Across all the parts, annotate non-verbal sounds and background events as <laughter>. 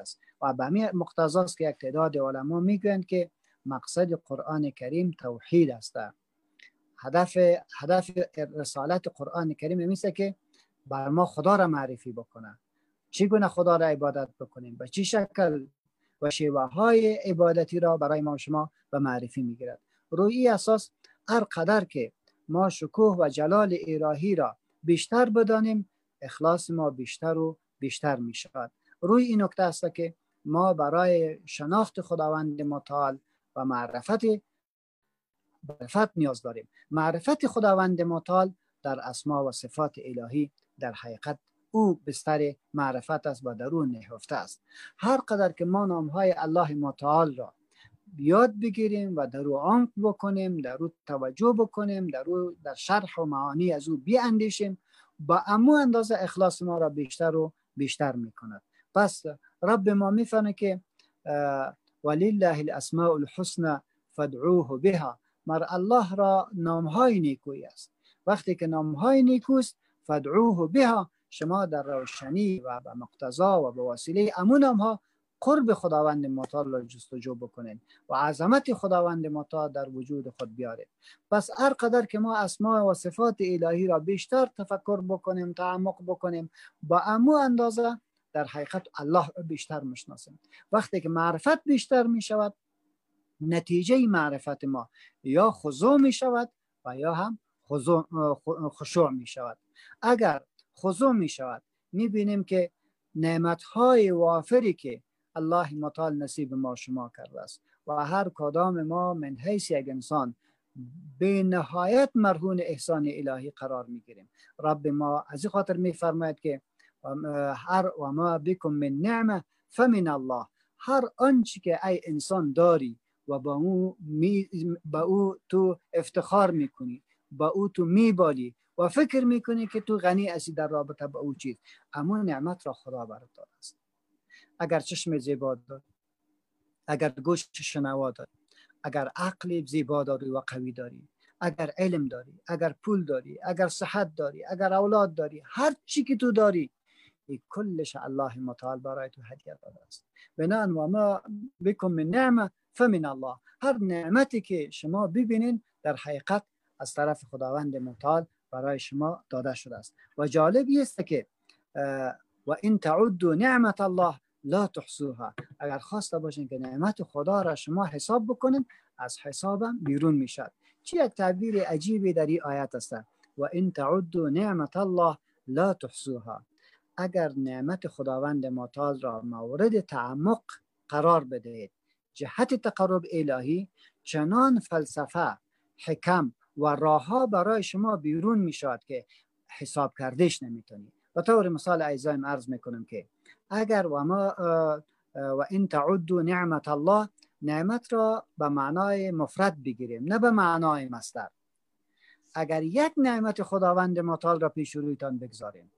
است. و به همین مقتضاست که یک تعداد علما می‌گویند که مقصد قرآن کریم توحید است. هدف هدف رسالت قرآن کریم میشه که بر ما خدا را معرفی بکنه. چگونه خدا را عبادت بکنیم؟ به چی شکل؟ و شیوه های عبادتی را برای ما شما به معرفی می‌گیرد. روی اساس هر قدر که ما شکوه و جلال الهی را بیشتر بدانیم اخلاص ما بیشتر و بیشتر می شود روی این نکته است که ما برای شناخت خداوند متعال و معرفت معرفت نیاز داریم. معرفت خداوند متعال در اسما و صفات الهی در حقیقت او بستر معرفت است و درون نهفته است. هر قدر که ما نام های الله متعال را بیاد بگیریم و در او عمق بکنیم در او توجه بکنیم در او در شرح و معانی از او بیاندیشیم با امو اندازه اخلاص ما را بیشتر و بیشتر می‌کند. پس رب ما می‌فهمه که ولله الاسماء الحسنى فادعوه بها. مر الله را نامهای نیکوی است. وقتی که نامهای نیکوست فدعوه بها. شما در روشنی و به مقتضا و به وسیله امون ها قرب خداوند متعال را جستجو بکنین و عظمت خداوند متعال در وجود خود بیارید پس هر قدر که ما اسماء و صفات الهی را بیشتر تفکر بکنیم تعمق بکنیم با امو اندازه در حقیقت الله بیشتر مشناسیم وقتی که معرفت بیشتر می شود نتیجه معرفت ما یا خضوع می شود و یا هم خشوع می شود اگر خضوع می شود می بینیم که نعمت های وافری که الله مطال نصیب ما شما کرده است و هر کدام ما من حیث یک انسان به نهایت مرهون احسان الهی قرار می گیریم رب ما از این خاطر می فرماید که هر و ما بکم من نعمه فمن الله. هر آنچه که ای انسان داری و با او, می با او تو افتخار می‌کنی با او تو میبالی و فکر می‌کنی که تو غنی هستی در رابطه با او چیز اما نعمت را خدا برات است. اگر چشم زیبا داری اگر گوش شنوا داری اگر عقل زیبا داری و قوی داری اگر علم داری اگر پول داری اگر صحت داری اگر اولاد داری هر چی که تو داری این کلش الله متعال برای تو هدیه داده است. بنان و ما بکن من نعمه فمن الله. هر نعمتی که شما ببینین در حقیقت از طرف خداوند متعال برای شما داده شده است. و جالبی است که و این تعدوا نعمت الله لا تحصوها. اگر خواسته باشین که نعمت خدا را شما حساب بکنین از حسابم بیرون می‌شد. چی یک تعبیر عجیبی در این آیت است؟ و این تعدوا نعمت الله لا تحصوها. اگر نعمت خداوند متعال را مورد تعمق قرار بدهید جهت تقرب الهی چنان فلسفه حکم و راه برای شما بیرون می شود که حساب کردش نمی‌تونی و طور مثال ایزایم عرض می‌کنم که اگر و ما و این تعدو نعمت الله نعمت را به معنای مفرد بگیریم نه به معنای مستر اگر یک نعمت خداوند متعال را پیش رویتان بگذاریم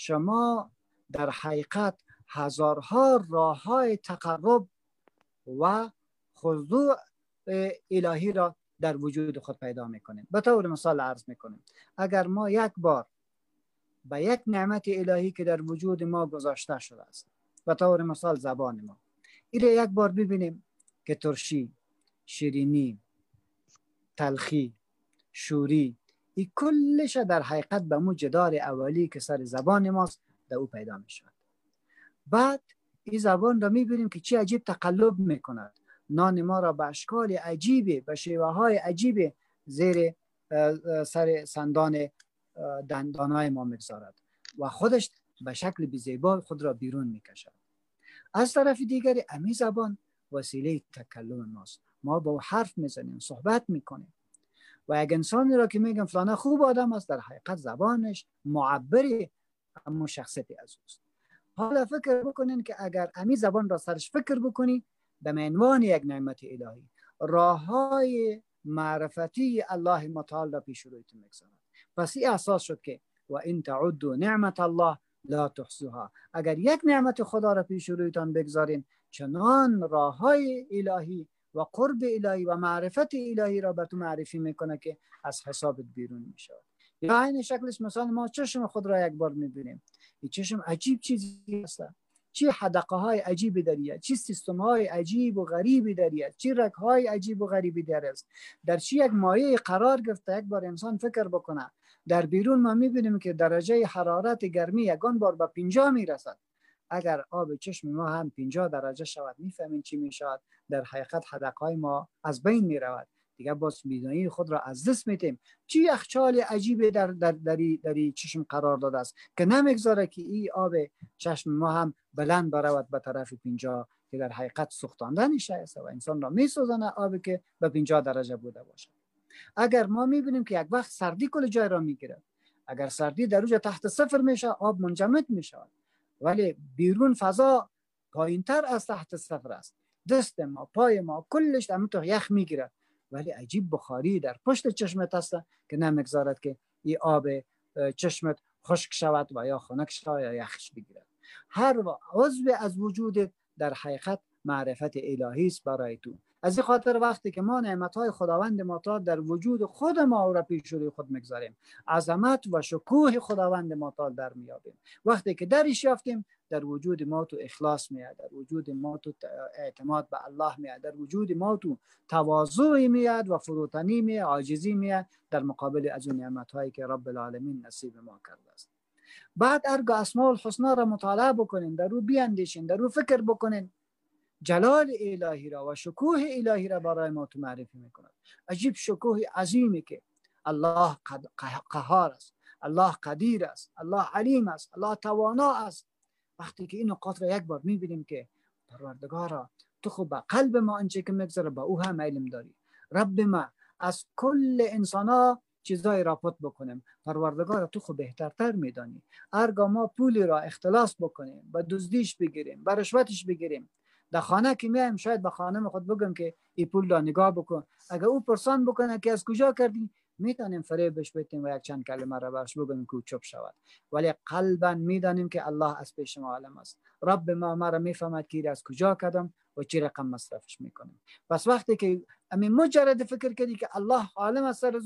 شما در حقیقت هزارها راه های تقرب و خضوع الهی را در وجود خود پیدا می‌کنیم. به طور مثال عرض می‌کنیم اگر ما یک بار به یک نعمت الهی که در وجود ما گذاشته شده است به طور مثال زبان ما این یک بار ببینیم که ترشی شیرینی تلخی شوری این کلش در حقیقت به مو جدار اولی که سر زبان ماست در او پیدا می شود بعد این زبان را می‌بینیم که چی عجیب تقلب می‌کند. نان ما را به اشکال عجیبه به شیوه های عجیبه زیر سر سندان دندانهای ما می‌گذارد و خودش به شکل بیزیبا خود را بیرون می‌کشد. از طرف دیگری امی زبان وسیله تکلم ماست. ما با حرف می‌زنیم صحبت می‌کنیم. و یک انسانی را که میگم فلانه خوب آدم است در حقیقت زبانش معبری اما شخصیتی از اوست. حالا فکر بکنین که اگر امی زبان را سرش فکر بکنی به عنوان یک نعمت الهی راه های معرفتی الله متعال را پیش رویتون می‌گذارد. پس این اساس شد که و این تعدو نعمت الله لا تحصوها. اگر یک نعمت خدا را پیش رویتان بگذارین چنان راه های الهی و قرب الهی و معرفت الهی را به تو معرفی می‌کنه که از حسابت بیرون میشه. یا این شکلش مثلا ما چشم خود را یک بار می‌بینیم. این چشم عجیب چیزی است چی حدقه های عجیبی دارید چی سیستم های عجیب و غریبی دارید چی رک های عجیب و غریبی در است. در چی یک مایه قرار گرفته یک بار انسان فکر بکنه. در بیرون ما می‌بینیم که درجه حرارت گرمی یگان بار به پینجا می‌رسد. اگر آب چشم ما هم 50 درجه شود می‌فهمین چی می‌شود. در حقیقت حدقه ما از بین می‌رود. دیگه باز میدانی خود را از دست میتیم چی یخچال عجیبی در در دری, دری چشم قرار داده است. که نمی‌گذاره که این آب چشم ما هم بلند برود به طرف پینجا که در حقیقت سوختانده نشه و انسان را میسوزانه آبی که به 50 درجه بوده باشد. اگر ما می‌بینیم که یک وقت سردی کل جای را می‌گیره اگر سردی در اوج تحت صفر میشه آب منجمد می‌شود. ولی بیرون فضا پایینتر از تحت صفر است. دست ما پای ما کلش همونطور یخ می‌گیره. ولی عجیب بخاری در پشت چشمت هست که نمی‌گذارد که این آب چشمت خشک شود و یا خنک شود یا یخش بگیرد. هر عضو از وجود در حقیقت معرفت الهی است برای تو. از این خاطر وقتی که ما نعمت های خداوند متعال در وجود خود ما را پیش روی خود می‌گذاریم عظمت و شکوه خداوند متعال در میابیم وقتی که درش یافتیم در وجود ما تو اخلاص میاد در وجود ما تو اعتماد به الله میاد در وجود ما تو تواضع میاد و فروتنی میاد عاجزی میاد در مقابل از اون نعمت هایی که رب العالمین نصیب ما کرده است. بعد ارگا اسماء الحسنا را مطالعه بکنین در رو بیاندیشین در رو فکر بکنین. جلال الهی را و شکوه الهی را برای ما تو معرفی می‌کند. عجیب شکوه عظیمی که الله قهار است الله قدیر است الله علیم است الله توانا است. وقتی که این نقاط را یک بار می‌بینیم که پروردگارا تو خوب به قلب ما انچه که میگذره به او هم علم داری. رب ما از کل انسان ها چیزای را پت بکنیم. پروردگار تو خود بهترتر میدانی. ارگا ما پولی را اختلاس بکنیم به دزدیش بگیریم به رشوتش بگیریم. در خانه که میایم؟ شاید به خانم خود بگم که این پول را نگاه بکن. اگر او پرسان بکنه که از کجا کردی؟ می‌تونیم فریبش بدیم و یک چند کلمه را برش بگم که چپ شود. ولی قلبا می‌دانیم که الله از پیش ما عالم است. رب ما ما را می‌فهمد که از کجا کردم و چی رقم مصرفش می‌کنیم. پس وقتی که امین مجرد فکر کردی که الله عالم است سر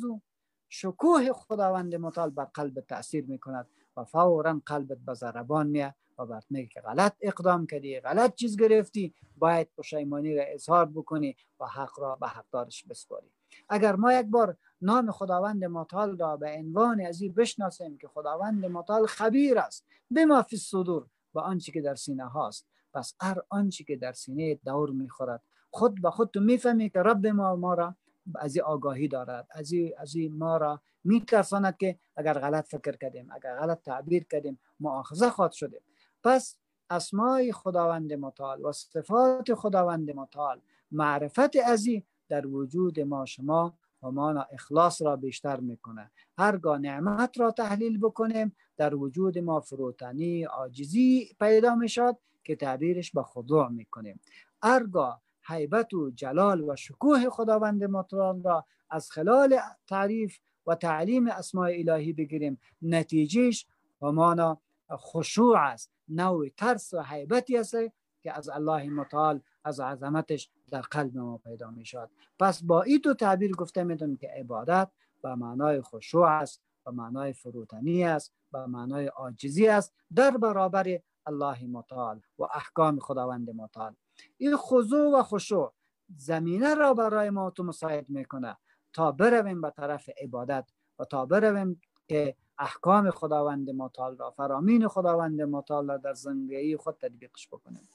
شکوه خداوند متعال بر قلب تاثیر می‌کند. و فورا قلبت به ضربان میاد و برات میگه که غلط اقدام کردی غلط چیز گرفتی باید پشیمانی را اظهار بکنی و حق را به حقدارش بسپاری. اگر ما یک بار نام خداوند متعال را به عنوان ازی بشناسیم که خداوند متعال خبیر است بما فی الصدور با آنچه که در سینه هاست. پس هر آنچه که در سینه دور می‌خورد خود به خود تو می‌فهمی که رب ما ما را از آگاهی دارد. از از ما را میترساند که اگر غلط فکر کردیم اگر غلط تعبیر کردیم مؤاخذه خواهد شده پس اسمای خداوند متعال و صفات خداوند متعال معرفت ازی در وجود ما شما و ما اخلاص را بیشتر می‌کنه هرگاه نعمت را تحلیل بکنیم در وجود ما فروتنی عاجزی پیدا می‌شد که تعبیرش به خضوع می‌کنیم. هرگاه حیبت و جلال و شکوه خداوند متعال را از خلال تعریف و تعلیم اسماء الهی بگیریم. نتیجهش و مانا خشوع است. نوع ترس و حیبتی است که از الله متعال از عظمتش در قلب ما پیدا می شود پس با این دو تعبیر گفته می‌تونیم که عبادت به معنای خشوع است به معنای فروتنی است به معنای عاجزی است در برابر الله متعال و احکام خداوند متعال. این خضوع و خشوع زمینه را برای ما تو مساعد می‌کنه تا برویم به طرف عبادت و تا برویم که احکام خداوند متعال را فرامین خداوند متعال را در زندگی خود تطبیقش بکنیم.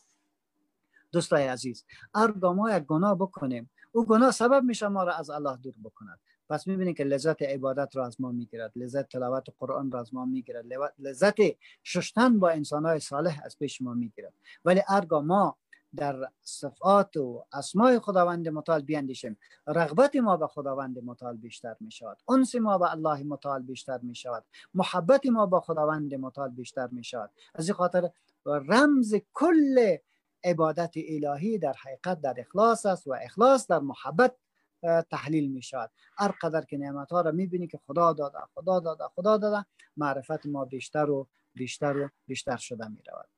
دوستای عزیز ارگا ما یک گناه بکنیم او گناه سبب میشه ما را از الله دور بکند. پس می‌بینید که لذت عبادت را از ما می‌گیرد لذت تلاوت قرآن را از ما می‌گیرد لذت ششتن با انسانهای صالح از پیش ما می‌گیرد. ولی ارگا ما در صفات و اسماء خداوند متعال بیاندیشیم رغبت ما به خداوند متعال بیشتر می شود انس ما به الله متعال بیشتر می شود محبت ما با خداوند متعال بیشتر می شود از این خاطر رمز کل عبادت الهی در حقیقت در اخلاص است و اخلاص در محبت تحلیل می شود هر قدر که نعمت ها را می بینی که خدا داده خدا داده خدا داده معرفت ما بیشتر و بیشتر و بیشتر شده می رود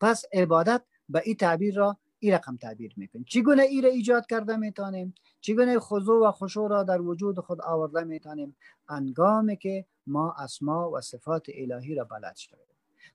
پس عبادت به این تعبیر را این رقم تعبیر می‌کنیم. چگونه ای را ایجاد کرده می‌تونیم چگونه خضوع و خشوع را در وجود خود آورده می‌تونیم انگامی که ما اسما و صفات الهی را بلد شویم.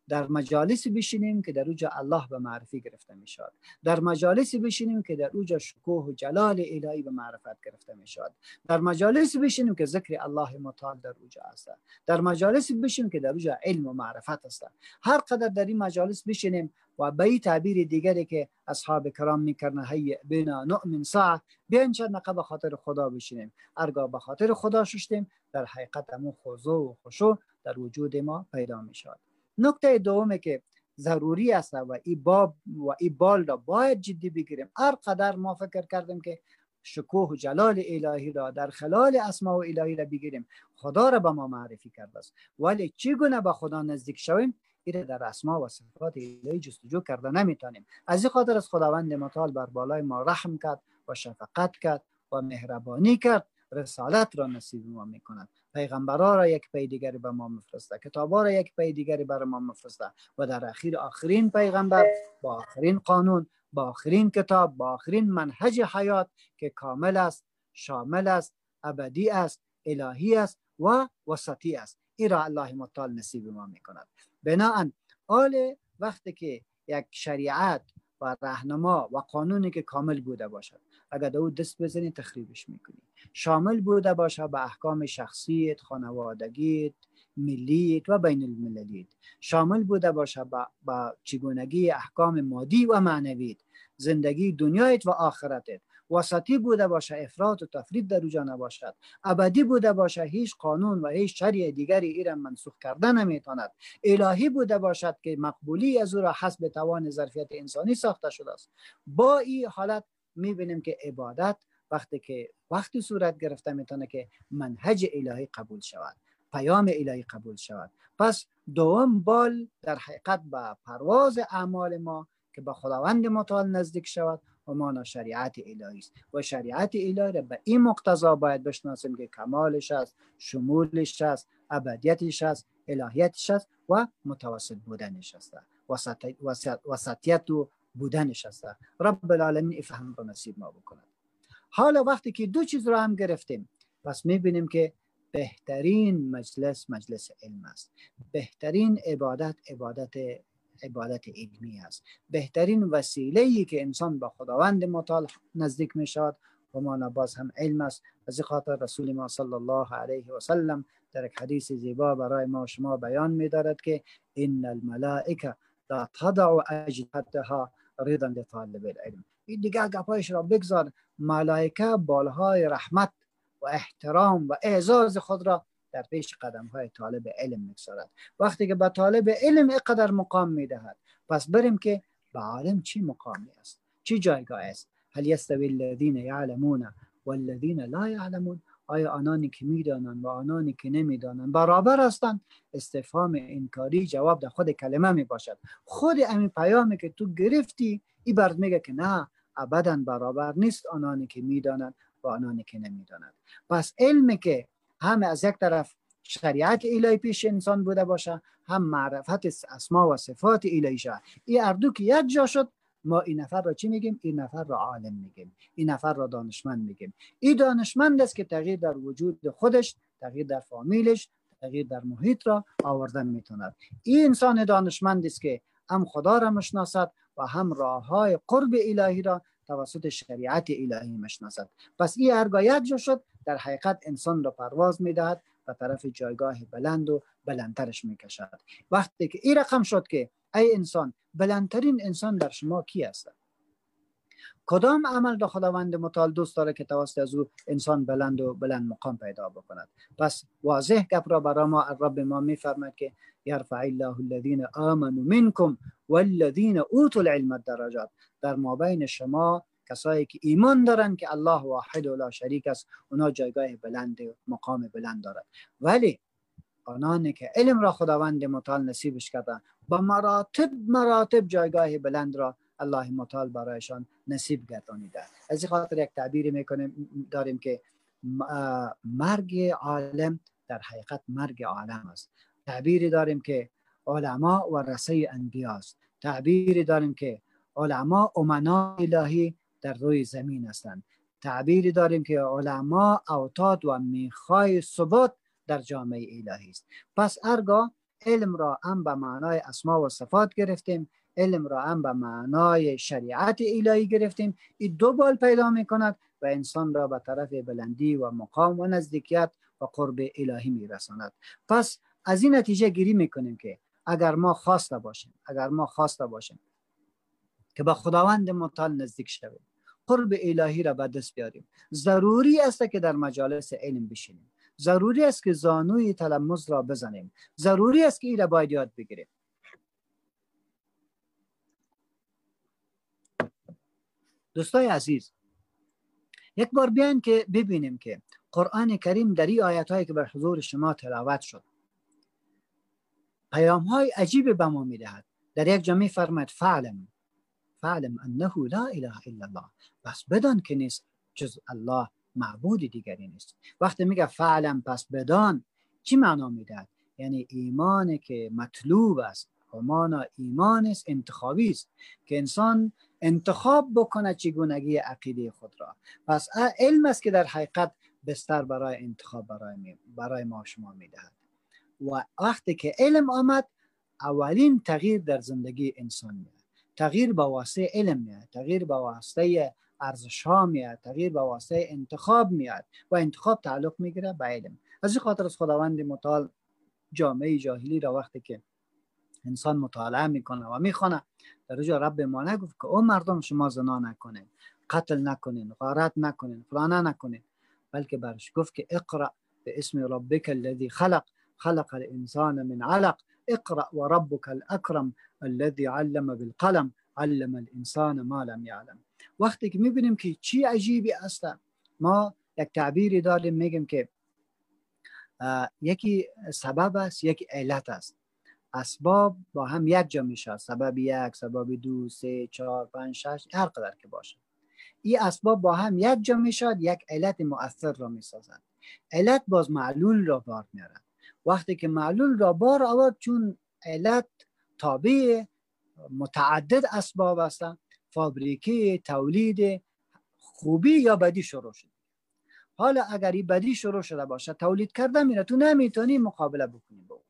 در مجالس بشینیم که در اوجا الله به معرفی گرفته می شود در مجالس بشینیم که در اوجا شکوه و جلال الهی به معرفت گرفته می شود در مجالس بشینیم که ذکر الله متعال در اوجا است. در مجالس بشینیم که در اوجا علم و معرفت است. هر قدر در این مجالس بشینیم و به تعبیر دیگری که اصحاب کرام می‌کردن هی بنا نؤمن ساعه بیاین چند به خاطر خدا بشینیم. ارگاه به خاطر خدا ششتیم در حقیقت همون خضوع و خشوع در وجود ما پیدا می شود نکته دومه که ضروری است و این باب و این بال را باید جدی بگیریم. هر قدر ما فکر کردیم که شکوه و جلال الهی را در خلال اسماء و الهی را بگیریم خدا را به ما معرفی کرده است. ولی چگونه به خدا نزدیک شویم؟ این در اسماء و صفات الهی جستجو کرده نمی‌تونیم. از این خاطر از خداوند متعال بر بالای ما رحم کرد و شفقت کرد و مهربانی کرد. رسالت را نصیب ما می‌کند. پیغمبرا را یک پی دیگری به ما مفرسته کتابا را یک پی دیگری بر ما مفرسته و در اخیر آخرین پیغمبر با آخرین قانون با آخرین کتاب با آخرین منهج حیات که کامل است شامل است ابدی است الهی است و وسطی است. این را الله متعال نصیب ما می‌کند. بناهن آل وقتی که یک شریعت و رهنما و قانونی که کامل بوده باشد. اگر دو دست بزنی تخریبش می‌کنی. شامل بوده باشه به احکام شخصیت خانوادگیت ملیت و بین المللیت. شامل بوده باشه با چگونگی احکام مادی و معنویت. زندگی دنیایت و آخرتت. وسطی بوده باشه افراد و تفرید در اوجا نباشد. ابدی بوده باشه هیچ قانون و هیچ شریع دیگری ایران منسوخ کرده نمی‌تواند. الهی بوده باشد که مقبولی از او را حسب توان ظرفیت انسانی ساخته شده است. با این حالت می‌بینیم که عبادت وقتی که وقتی صورت گرفته می‌تونه که منهج الهی قبول شود پیام الهی قبول شود. پس دوم بال در حقیقت به پرواز اعمال ما که به خداوند متعال نزدیک شود و مانا شریعت الهی است. و شریعت الهی را به این مقتضا باید بشناسیم که کمالش است شمولش است ابدیتش است الهیتش است و متوسط بودنش است. وسطیت و بودنش است رب العالمین افهم رو نصیب ما بکند. حالا وقتی که دو چیز رو هم گرفتیم پس می‌بینیم که بهترین مجلس مجلس علم است. بهترین عبادت عبادت عبادت علمی است. بهترین وسیله ای که انسان با خداوند متعال نزدیک می شود و ما باز هم علم است. از خاطر رسول ما صلی الله علیه و سلم در یک حدیث زیبا برای ما شما بیان می دارد که ان الملائکه لا تضع اجدادها رضا لطالب العلم این دیگه گپایش را بگذار ملائکه بالهای رحمت و احترام و اعزاز خود را در پیش قدم های طالب علم می‌گذارد. وقتی که به طالب علم اقدر مقام می‌دهد پس بریم که به عالم چی مقامی است؟ چی جایگاه است؟ هل یستوی الذین یعلمون والذین لا یعلمون؟ آیا آنانی که می‌دانند و آنانی که نمی‌دانند برابر هستند استفهام انکاری جواب در خود کلمه می باشد خود همین پیامی که تو گرفتی ای برد میگه که نه ابدا برابر نیست آنانی که می‌دانند و آنانی که نمی‌دانند پس علم که هم از یک طرف شریعت الهی پیش انسان بوده باشه هم معرفت اسما و صفات الهی شد این اردو که یک جا شد ما این نفر را چی میگیم؟ این نفر را عالم میگیم. این نفر را دانشمند میگیم. این دانشمند است که تغییر در وجود خودش تغییر در فامیلش تغییر در محیط را آوردن می‌توند این انسان دانشمند است که هم خدا را مشناسد و هم راه های قرب الهی را توسط شریعت الهی مشناسد پس این ارگایت جو شد در حقیقت انسان را پرواز می‌دهد به طرف جایگاه بلند و بلندترش می‌کشد. وقتی که این رقم شد که ای انسان بلندترین انسان در شما کی است؟ کدام عمل را خداوند متعال دوست داره که توسط از او انسان بلند و بلند مقام پیدا بکند؟ پس واضح گپ را برای ما رب ما میفرماید که یرفع الله الذین آمنوا منکم والذین اوتوا العلم درجات در مابین شما کسایی که ایمان دارن که الله واحد و لا شریک است اونا جایگاه بلند مقام بلند دارد. ولی آنانی که علم را خداوند متعال نصیبش کردن با مراتب مراتب جایگاه بلند را الله متعال برایشان نصیب گردانیده از این خاطر یک تعبیری می‌کنیم داریم که مرگ عالم در حقیقت مرگ عالم است. تعبیری داریم که علما و رسه انبیاست تعبیری داریم که علما امنا الهی در روی زمین هستند. تعبیری داریم که علما اوتاد و میخای ثبات در جامعه الهی است. پس ارگاه علم را هم به معنای اسما و صفات گرفتیم علم را هم به معنای شریعت الهی گرفتیم. این دو بال پیدا می کند و انسان را به طرف بلندی و مقام و نزدیکیت و قرب الهی می رساند پس از این نتیجه گیری می کنیم که اگر ما خواسته باشیم اگر ما خواسته باشیم که به خداوند متعال نزدیک شویم قرب الهی را به دست بیاریم. ضروری است که در مجالس علم بشینیم. ضروری است که زانوی تلمز را بزنیم. ضروری است که این را باید یاد بگیریم. دوستای عزیز یک بار بیاین که ببینیم که قرآن کریم در این آیت هایی که بر حضور شما تلاوت شد پیام های عجیب به ما می‌دهد. در یک جمعی فرمد فعلم فعلم انه لا اله الا الله. بس بدان که نیست جز الله معبود دیگری نیست. وقتی میگه فعلم پس بدان چی معنا می‌دهد یعنی ایمان که مطلوب است. مانا ایمان است انتخابی است. که انسان انتخاب بکنه چگونگی عقیده خود را. پس علم است که در حقیقت بستر برای انتخاب برای, برای ما شما می‌دهد. و وقتی که علم آمد اولین تغییر در زندگی انسان میاد. تغییر با واسطه علم میاد. تغییر با واسطه ارزش ها میاد تغییر با واسطه انتخاب میاد و انتخاب تعلق می‌گیره. به علم از این خاطر از خداوند متعال جامعه جاهلی را وقتی که انسان مطالعه می‌کنه و می‌خونه در جا رب ما نگفت که او مردم شما زنا نکنین قتل نکنین غارت نکنین فلانه نکنین. بلکه برش گفت که اقرا به اسم ربک الذي خلق خلق الانسان من علق اقرا وربك الاكرم الذي علم بالقلم. علم الانسان ما لم يعلم. وقتی که می‌بینیم که چی عجیبی است ما یک تعبیری داریم میگیم که یکی سبب است یک علت است. اسباب با هم یک جا میشه سبب یک سبب دو سه چهار پنج شش هر قدر که باشه. این اسباب با هم یک جا می‌شد یک علت مؤثر را می‌سازد. علت باز معلول را بار میارد وقتی که معلول را بار آورد چون علت تابع متعدد اسباب هستند فابریکی تولید خوبی یا بدی شروع شد حالا اگر این بدی شروع شده باشه تولید کرده میره تو نمی‌تونی مقابله بکنی با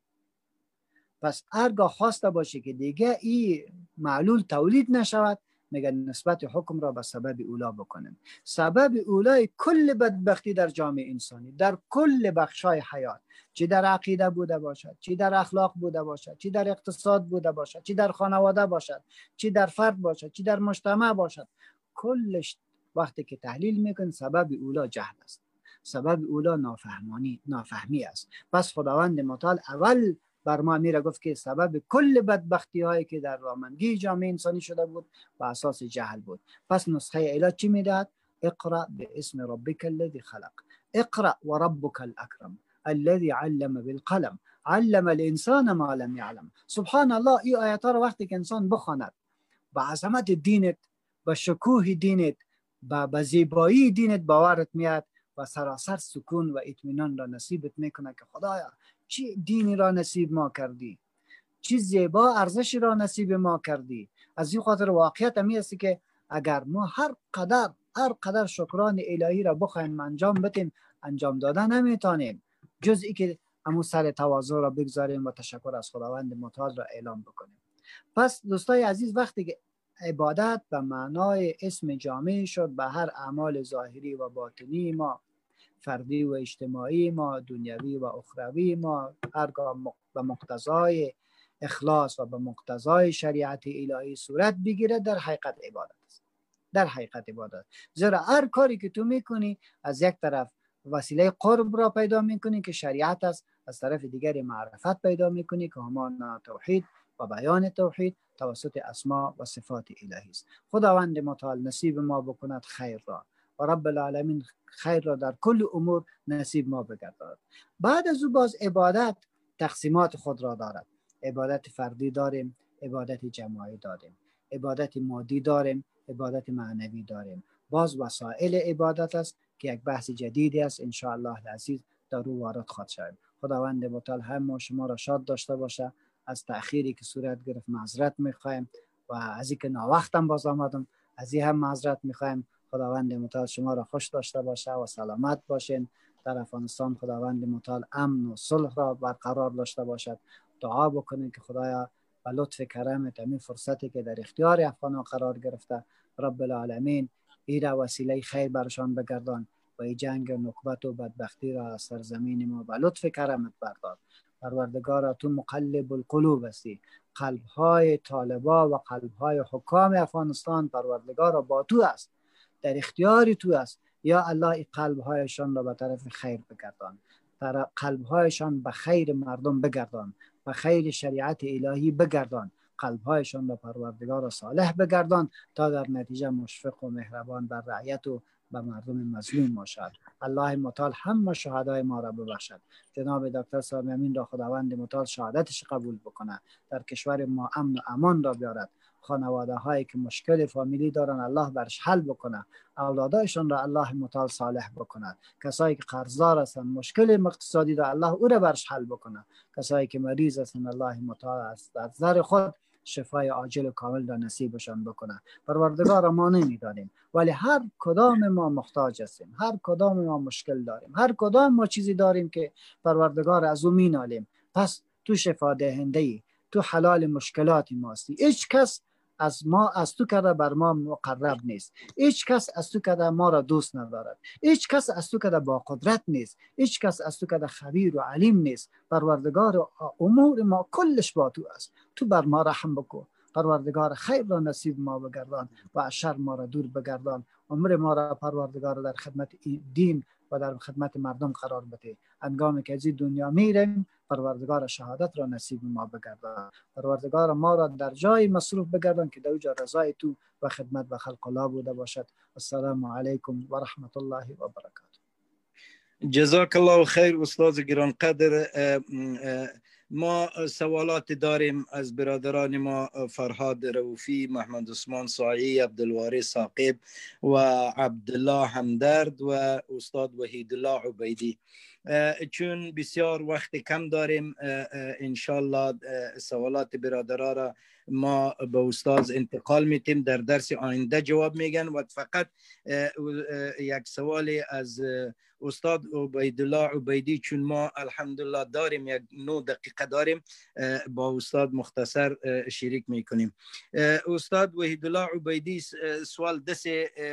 پس هرگاه خواسته باشه که دیگه این معلول تولید نشود. میگه نسبت حکم را به سبب اولا بکنیم. سبب اولای کل بدبختی در جامعه انسانی در کل بخشای حیات. چی در عقیده بوده باشد چی در اخلاق بوده باشد چی در اقتصاد بوده باشد چی در خانواده باشد چی در فرد باشد چی در مجتمع باشد. کلش وقتی که تحلیل میکن سبب اولا جهل است. سبب اولا نافهمانی نافهمی است. پس خداوند متعال اول بر ما میره گفت که سبب کل بدبختی هایی که در رامندگی جامعه انسانی شده بود و اساس جهل بود. پس نسخه علاج چی می‌داد اقرا به اسم ربک الذي خلق. اقرا و ربک الاکرم الذي علم بالقلم علم الانسان ما لم يعلم سبحان الله این آیات را وقتی که انسان بخواند با عظمت دینت با شکوه دینت با زیبایی دینت باورت میاد و سراسر سکون و اطمینان را نصیبت می‌کنه که خدایا چی دینی را نصیب ما کردی؟ چی زیبا ارزشی را نصیب ما کردی؟ از این خاطر واقعیت همی است که اگر ما هر قدر هر قدر شکران الهی را بخوایم انجام بدیم انجام دادن نمی‌تونیم. جز ای که همون سر تواضع را بگذاریم و تشکر از خداوند متعال را اعلام بکنیم. پس دوستای عزیز وقتی که عبادت به معنای اسم جامعه شد به هر اعمال ظاهری و باطنی ما فردی و اجتماعی ما دنیوی و اخروی ما هرگاه به مقتضای اخلاص و به مقتضای شریعت الهی صورت بگیره در حقیقت عبادت است. در حقیقت عبادت. زیرا هر کاری که تو می‌کنی از یک طرف وسیله قرب را پیدا می‌کنی که شریعت است از طرف دیگر معرفت پیدا می‌کنی که همان توحید و بیان توحید توسط اسما و صفات الهی است. خداوند متعال نصیب ما بکند خیر را. و رب العالمین خیر را در کل امور نصیب ما بگردد بعد از او باز عبادت تقسیمات خود را دارد. عبادت فردی داریم عبادت جماعی داریم. عبادت مادی داریم عبادت معنوی داریم. باز وسایل عبادت است که یک بحث جدیدی است. ان الله العزیز در او وارد خواهد شد خداوند متعال هم ما شما را شاد داشته باشه. از تأخیری که صورت گرفت معذرت می‌خوایم و از اینکه ناوقتم باز آمدم از این هم معذرت می‌خوایم. خداوند متعال شما را خوش داشته باشه و سلامت باشین. در افغانستان خداوند متعال امن و صلح را برقرار داشته باشد. دعا بکنیم که خدایا و لطف کرمت همین فرصتی که در اختیار افغان قرار گرفته رب العالمین ای را وسیله خیر برشان بگردان و ای جنگ نکبت و بدبختی را از سرزمین ما به لطف کرمت بردار. پروردگارا تو مقلب القلوب هستی قلب های طالبا و قلب های حکام افغانستان پروردگارا با تو است. در اختیار تو است. یا الله ای قلب هایشان را به طرف خیر بگردان. قلب هایشان به خیر مردم بگردان. به خیر شریعت الهی بگردان. قلبهایشان را پروردگار صالح بگردان تا در نتیجه مشفق و مهربان بر رعیت و به مردم مظلوم باشد. الله متعال همه شهدای ما را ببخشد. جناب دکتر سامی امین را خداوند متعال شهادتش قبول بکنه. در کشور ما امن و امان را بیارد. خانواده هایی که مشکل فامیلی دارن الله برش حل بکنه. اولادایشان را الله متعال صالح بکنه. کسایی که قرضدار هستن مشکل اقتصادی را الله او را برش حل بکنه. کسایی که مریض هستن الله متعال است از نظر خود شفای عاجل و کامل را نصیبشان بکنه. پروردگار ما نمی‌دانیم ولی هر کدام ما محتاج هستیم هر کدام ما مشکل داریم هر کدام ما چیزی داریم که پروردگار از او مینالیم. پس تو شفا دهنده ای تو حلال مشکلاتی ماستی هیچ کس از ما از تو کرده بر ما مقرب نیست. هیچ کس از تو کرده ما را دوست ندارد. هیچ کس از تو کرده با قدرت نیست. هیچ کس از تو کرده خبیر و علیم نیست. پروردگار امور ما کلش با تو است. تو بر ما رحم بکن. پروردگار خیر را نصیب ما بگردان و از شر ما را دور بگردان. عمر ما را پروردگار در خدمت دین و در خدمت مردم قرار بده. انگامی که از دنیا میریم پروردگار شهادت را نصیب ما بگردان. پروردگار ما را در جای مصروف بگردان که در رضای تو و خدمت به خلق الله بوده باشد. السلام علیکم و رحمت الله و برکاته. جزاک الله خیر استاد گرانقدر ما سوالات داریم از برادران ما فرهاد روفی محمد عثمان ساعی عبدالواری ساقب و عبدالله همدرد و استاد وحید الله عبیدی. چون بسیار وقت کم داریم انشالله سوالات برادرها را ما به استاد انتقال میتیم. در درس آینده جواب میگن و فقط یک سوالی از استاد عبیدالله عبیدی چون ما الحمدلله داریم یک نو دقیقه داریم با استاد مختصر شریک می‌کنیم. استاد وحیدالله عبیدی سوال دس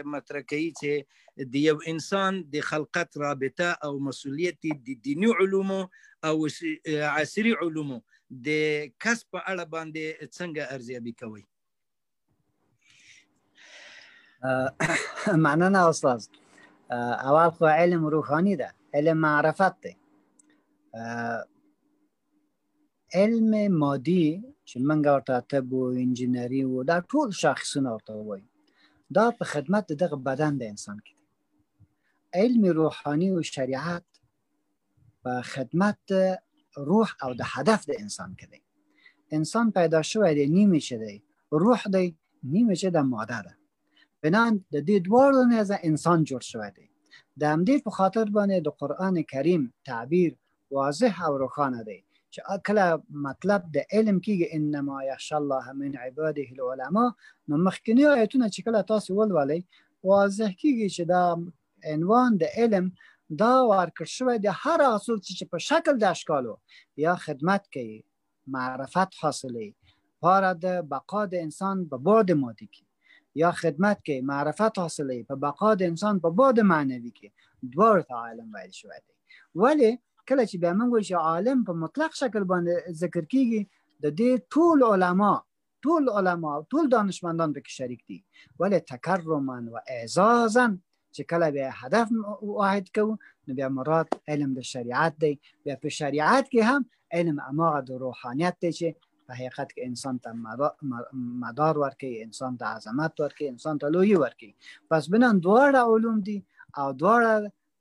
مترکهی چه د یو انسان د خلقت رابطه او مسؤلیت د دینی علومو او عصري علومو د کسب په اړه باندې څنګه ارزیابي کوي <coughs> مننه استاد اول خو علم روحانی ده. علم معرفت ده علم مادی چې منګه ورته طب او انجینری او دا ټول شاخصونه ورته وایي دا په خدمت دغه بدن د انسان کې علم روحانی و شریعت په خدمت روح او د هدف د انسان کې دی انسان پیدا شوی دی نیمه روح دی نیمه چې د ماده ده. بنان د دې دواړو نه انسان جوړ شوی دی. د همدې په خاطر باندې د قران کریم تعبیر واضح او روښانه دی چې کله مطلب د علم کېږي انما یخشى الله من عباده العلماء نو مخکنی آیتونه چې کله تاسو ولولئ واضح کېږي چې دا عنوان د علم دا ورکړ شوی د هر هغه چې په شکل د اشکالو یا خدمت کوي معرفت حاصلې پاره د بقا د انسان په بعد مادي کې. یا خدمت کې معرفت حاصلې په بقا د انسان په بعد معنوي کې. دوه ته عالم ویل شوی دی. ولی کله چې بیا موږ چې عالم په مطلق شکل باندې ذکر کیږي د دې ټول علما ټول علما ټول دانشمندان به شریک دي. ولی تکرما و اعزازا چې کله بیا هدف واحد کوو نو بیا مراد علم د شریعت دی. بیا په شریعت کې هم علم اماغه د روحانیت دی چې په حقیقت کې انسان ته مدار ورکي انسان ته عظمت ورکي انسان ته لوی ورکي پس بنان دواړه علوم دي او دواړه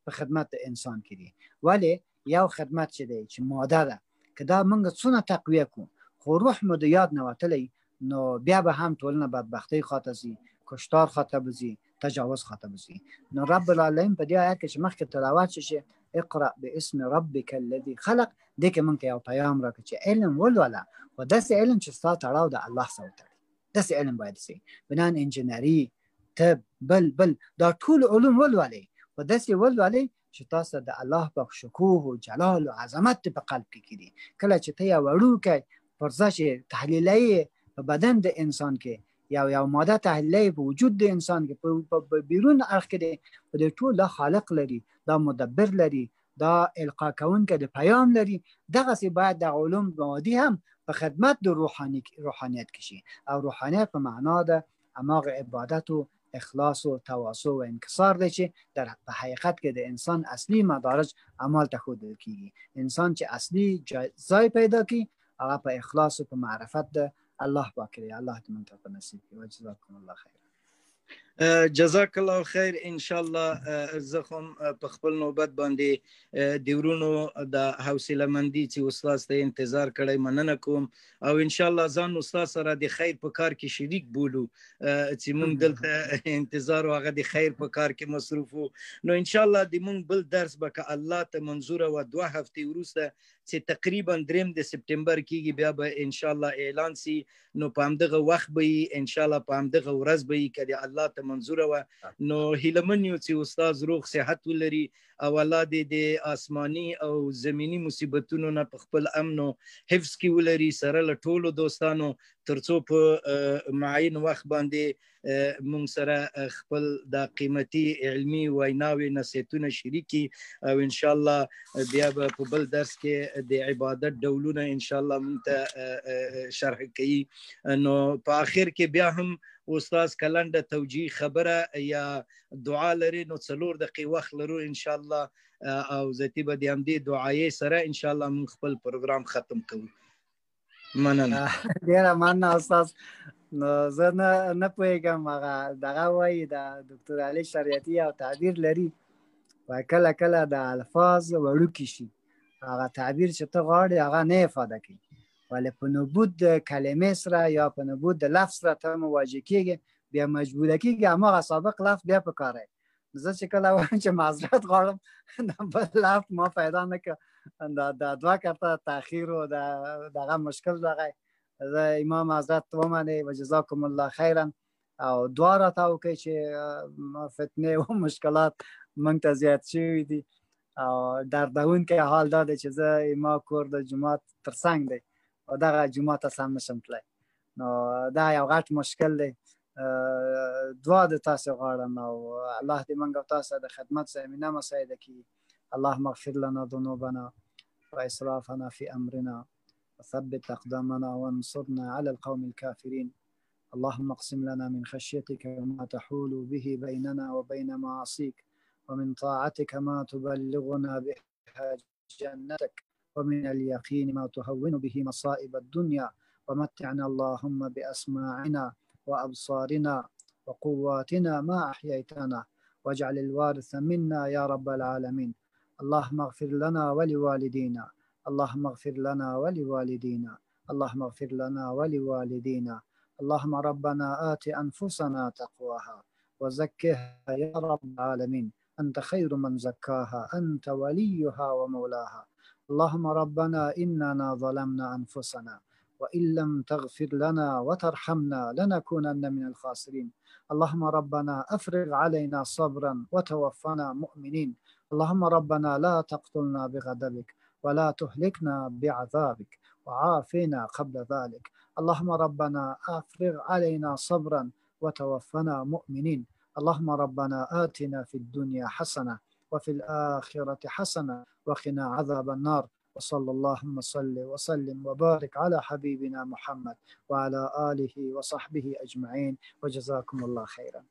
په خدمت د انسان کې دي. ولی یو خدمت چې دی چې ماده ده که دا موږ څونه تقویه کو خو روح مو د یاد نه وتلی نو بیا به هم ټولنه بدبختی خاطر زی کشتار خاطر بزی تجاوز خاتمسي من رب العالمين بدي اياك شي مخك تلاوات شي اقرأ باسم ربك الذي خلق. ديك منك يا طيام راك شي علم ولا ولا ودس علم شي صار تراو ده الله سبحانه دس علم بعد سي. بنان انجينيري تب بل بل. دا طول علوم ولا ولا ودس ولا ولا چې تاسو د الله په شکوه أو جلال أو عظمت په قلب کې کړي کله چې ته وړو کې پرځه چې په بدن د انسان کې یو یو ماده تحلیلي په وجود د انسان کې په بیرون اړخ کې په دې ټول خالق لري دا مدبر لري دا القا کوونکی د پیام لري. دغه سي باید د علوم مادي هم په خدمت د روحاني روحانيت کې او روحانيت په معنا د اماغ عبادت او اخلاص و تواصل و انکسار دی چې در په حقیقت کې د انسان اصلي مدارج عمل ته خود کیږي. انسان چې اصلي ځای پیدا کی هغه په اخلاص او په معرفت د الله باكر يا الله تمنتكم نصيبي وجزاكم الله خيرا. جزاک الله خیر ان شاء الله زه هم په خپل نوبت باندې د ورونو د حوصله مندي چې استاد ته انتظار کړی مننه کوم او ان شاء الله ځان استاد سره د خیر په کار کې شریک بولو چې مونږ دلته انتظار او هغه د خیر په کار کې مصروف نو ان شاء الله د مونږ بل درس به الله ته منظور او دوه هفته وروسته چې تقریبا دریم د سپټمبر کېږي بیا به ان شاء الله اعلان سي نو په همدغه وخت به ان شاء الله په همدغه ورځ به کړي الله ته منظور و نو هیلمن یو چې استاد روغ صحت ولري او الله دې د آسماني او زمینی مصیبتونو نه په خپل امن او حفظ کې ولري سره له ټولو دوستانو ترڅو په معین وخت باندې مونږ سره خپل د قیمتي علمی ویناوي نصیحتونه شریکي او ان شاء الله بیا په بل درس کې د عبادت ډولونه ان شاء الله مونږ ته شرح کوي نو په اخر کې بیا هم استاد کلنده توجیه خبره یا دعا لري نو څلور دقیقې وخت لرو ان شاء الله او زتی به د همدې دعایې سره ان شاء الله مونږ خپل پروګرام ختم کوو. مننه. ډیره مننه استاد نو زه نه نه پوهېږم هغه دغه وایي د ډاکټر علي شریعتي او تعبیر لري و کله کله د الفاظ وړوکی شي. هغه تعبیر چې ته غواړې هغه نه افاده کوي ولی په نبود د کلمې سره یا په نبود د لفظ سره ته مواجه کېږي بیا مجبوره کېږي هماغه سابق لفظ بیا په کار زه چې کله وایم چې معذرت غواړم بل لفظ ما پیدا نه کړ. د دوه کارته تاخیر او دغه مشکل دغه. زه امام حضرت ومنه و جزاکم الله خیرا. او دعا را تا وکړي چې فتنه او مشکلات مونږ ته زیات شوي دي. او دردون کې حال دا دی چې زه ما کور د جماعت ترڅنګ دی أو دغه جماعت سم نشم تللی نو دا یو غټ مشکل دی. دعا د تاسو غواړم أو الله دې مونږ تاسو د خدمت زمينه مساعده کړي. اللهم اغفر لنا ذنوبنا وإسرافنا في أمرنا وثبت أقدامنا وانصرنا على القوم الكافرين اللهم اقسم لنا من خشيتك ما تحول به بيننا وبين معاصيك ومن طاعتك ما تبلغنا بها جنتك ومن اليقين ما تهون به مصائب الدنيا. ومتعنا اللهم بأسماعنا وأبصارنا وقواتنا ما أحييتنا. واجعل الوارث منا يا رب العالمين. اللهم اغفر لنا ولوالدينا. اللهم اغفر لنا ولوالدينا. اللهم اغفر لنا ولوالدينا. اللهم ربنا آت أنفسنا تقواها. وزكها يا رب العالمين. أنت خير من زكاها. أنت وليها ومولاها. اللهم ربنا إننا ظلمنا أنفسنا وإن لم تغفر لنا وترحمنا لنكونن من الخاسرين. اللهم ربنا أفرغ علينا صبرا وتوفنا مؤمنين. اللهم ربنا لا تقتلنا بغضبك ولا تهلكنا بعذابك وعافنا قبل ذلك. اللهم ربنا أفرغ علينا صبرا وتوفنا مؤمنين. اللهم ربنا آتنا في الدنيا حسنة وفي الآخرة حسنة وقنا عذاب النار وصلى اللهم صل وسلم وبارك على حبيبنا محمد وعلى آله وصحبه أجمعين وجزاكم الله خيرا.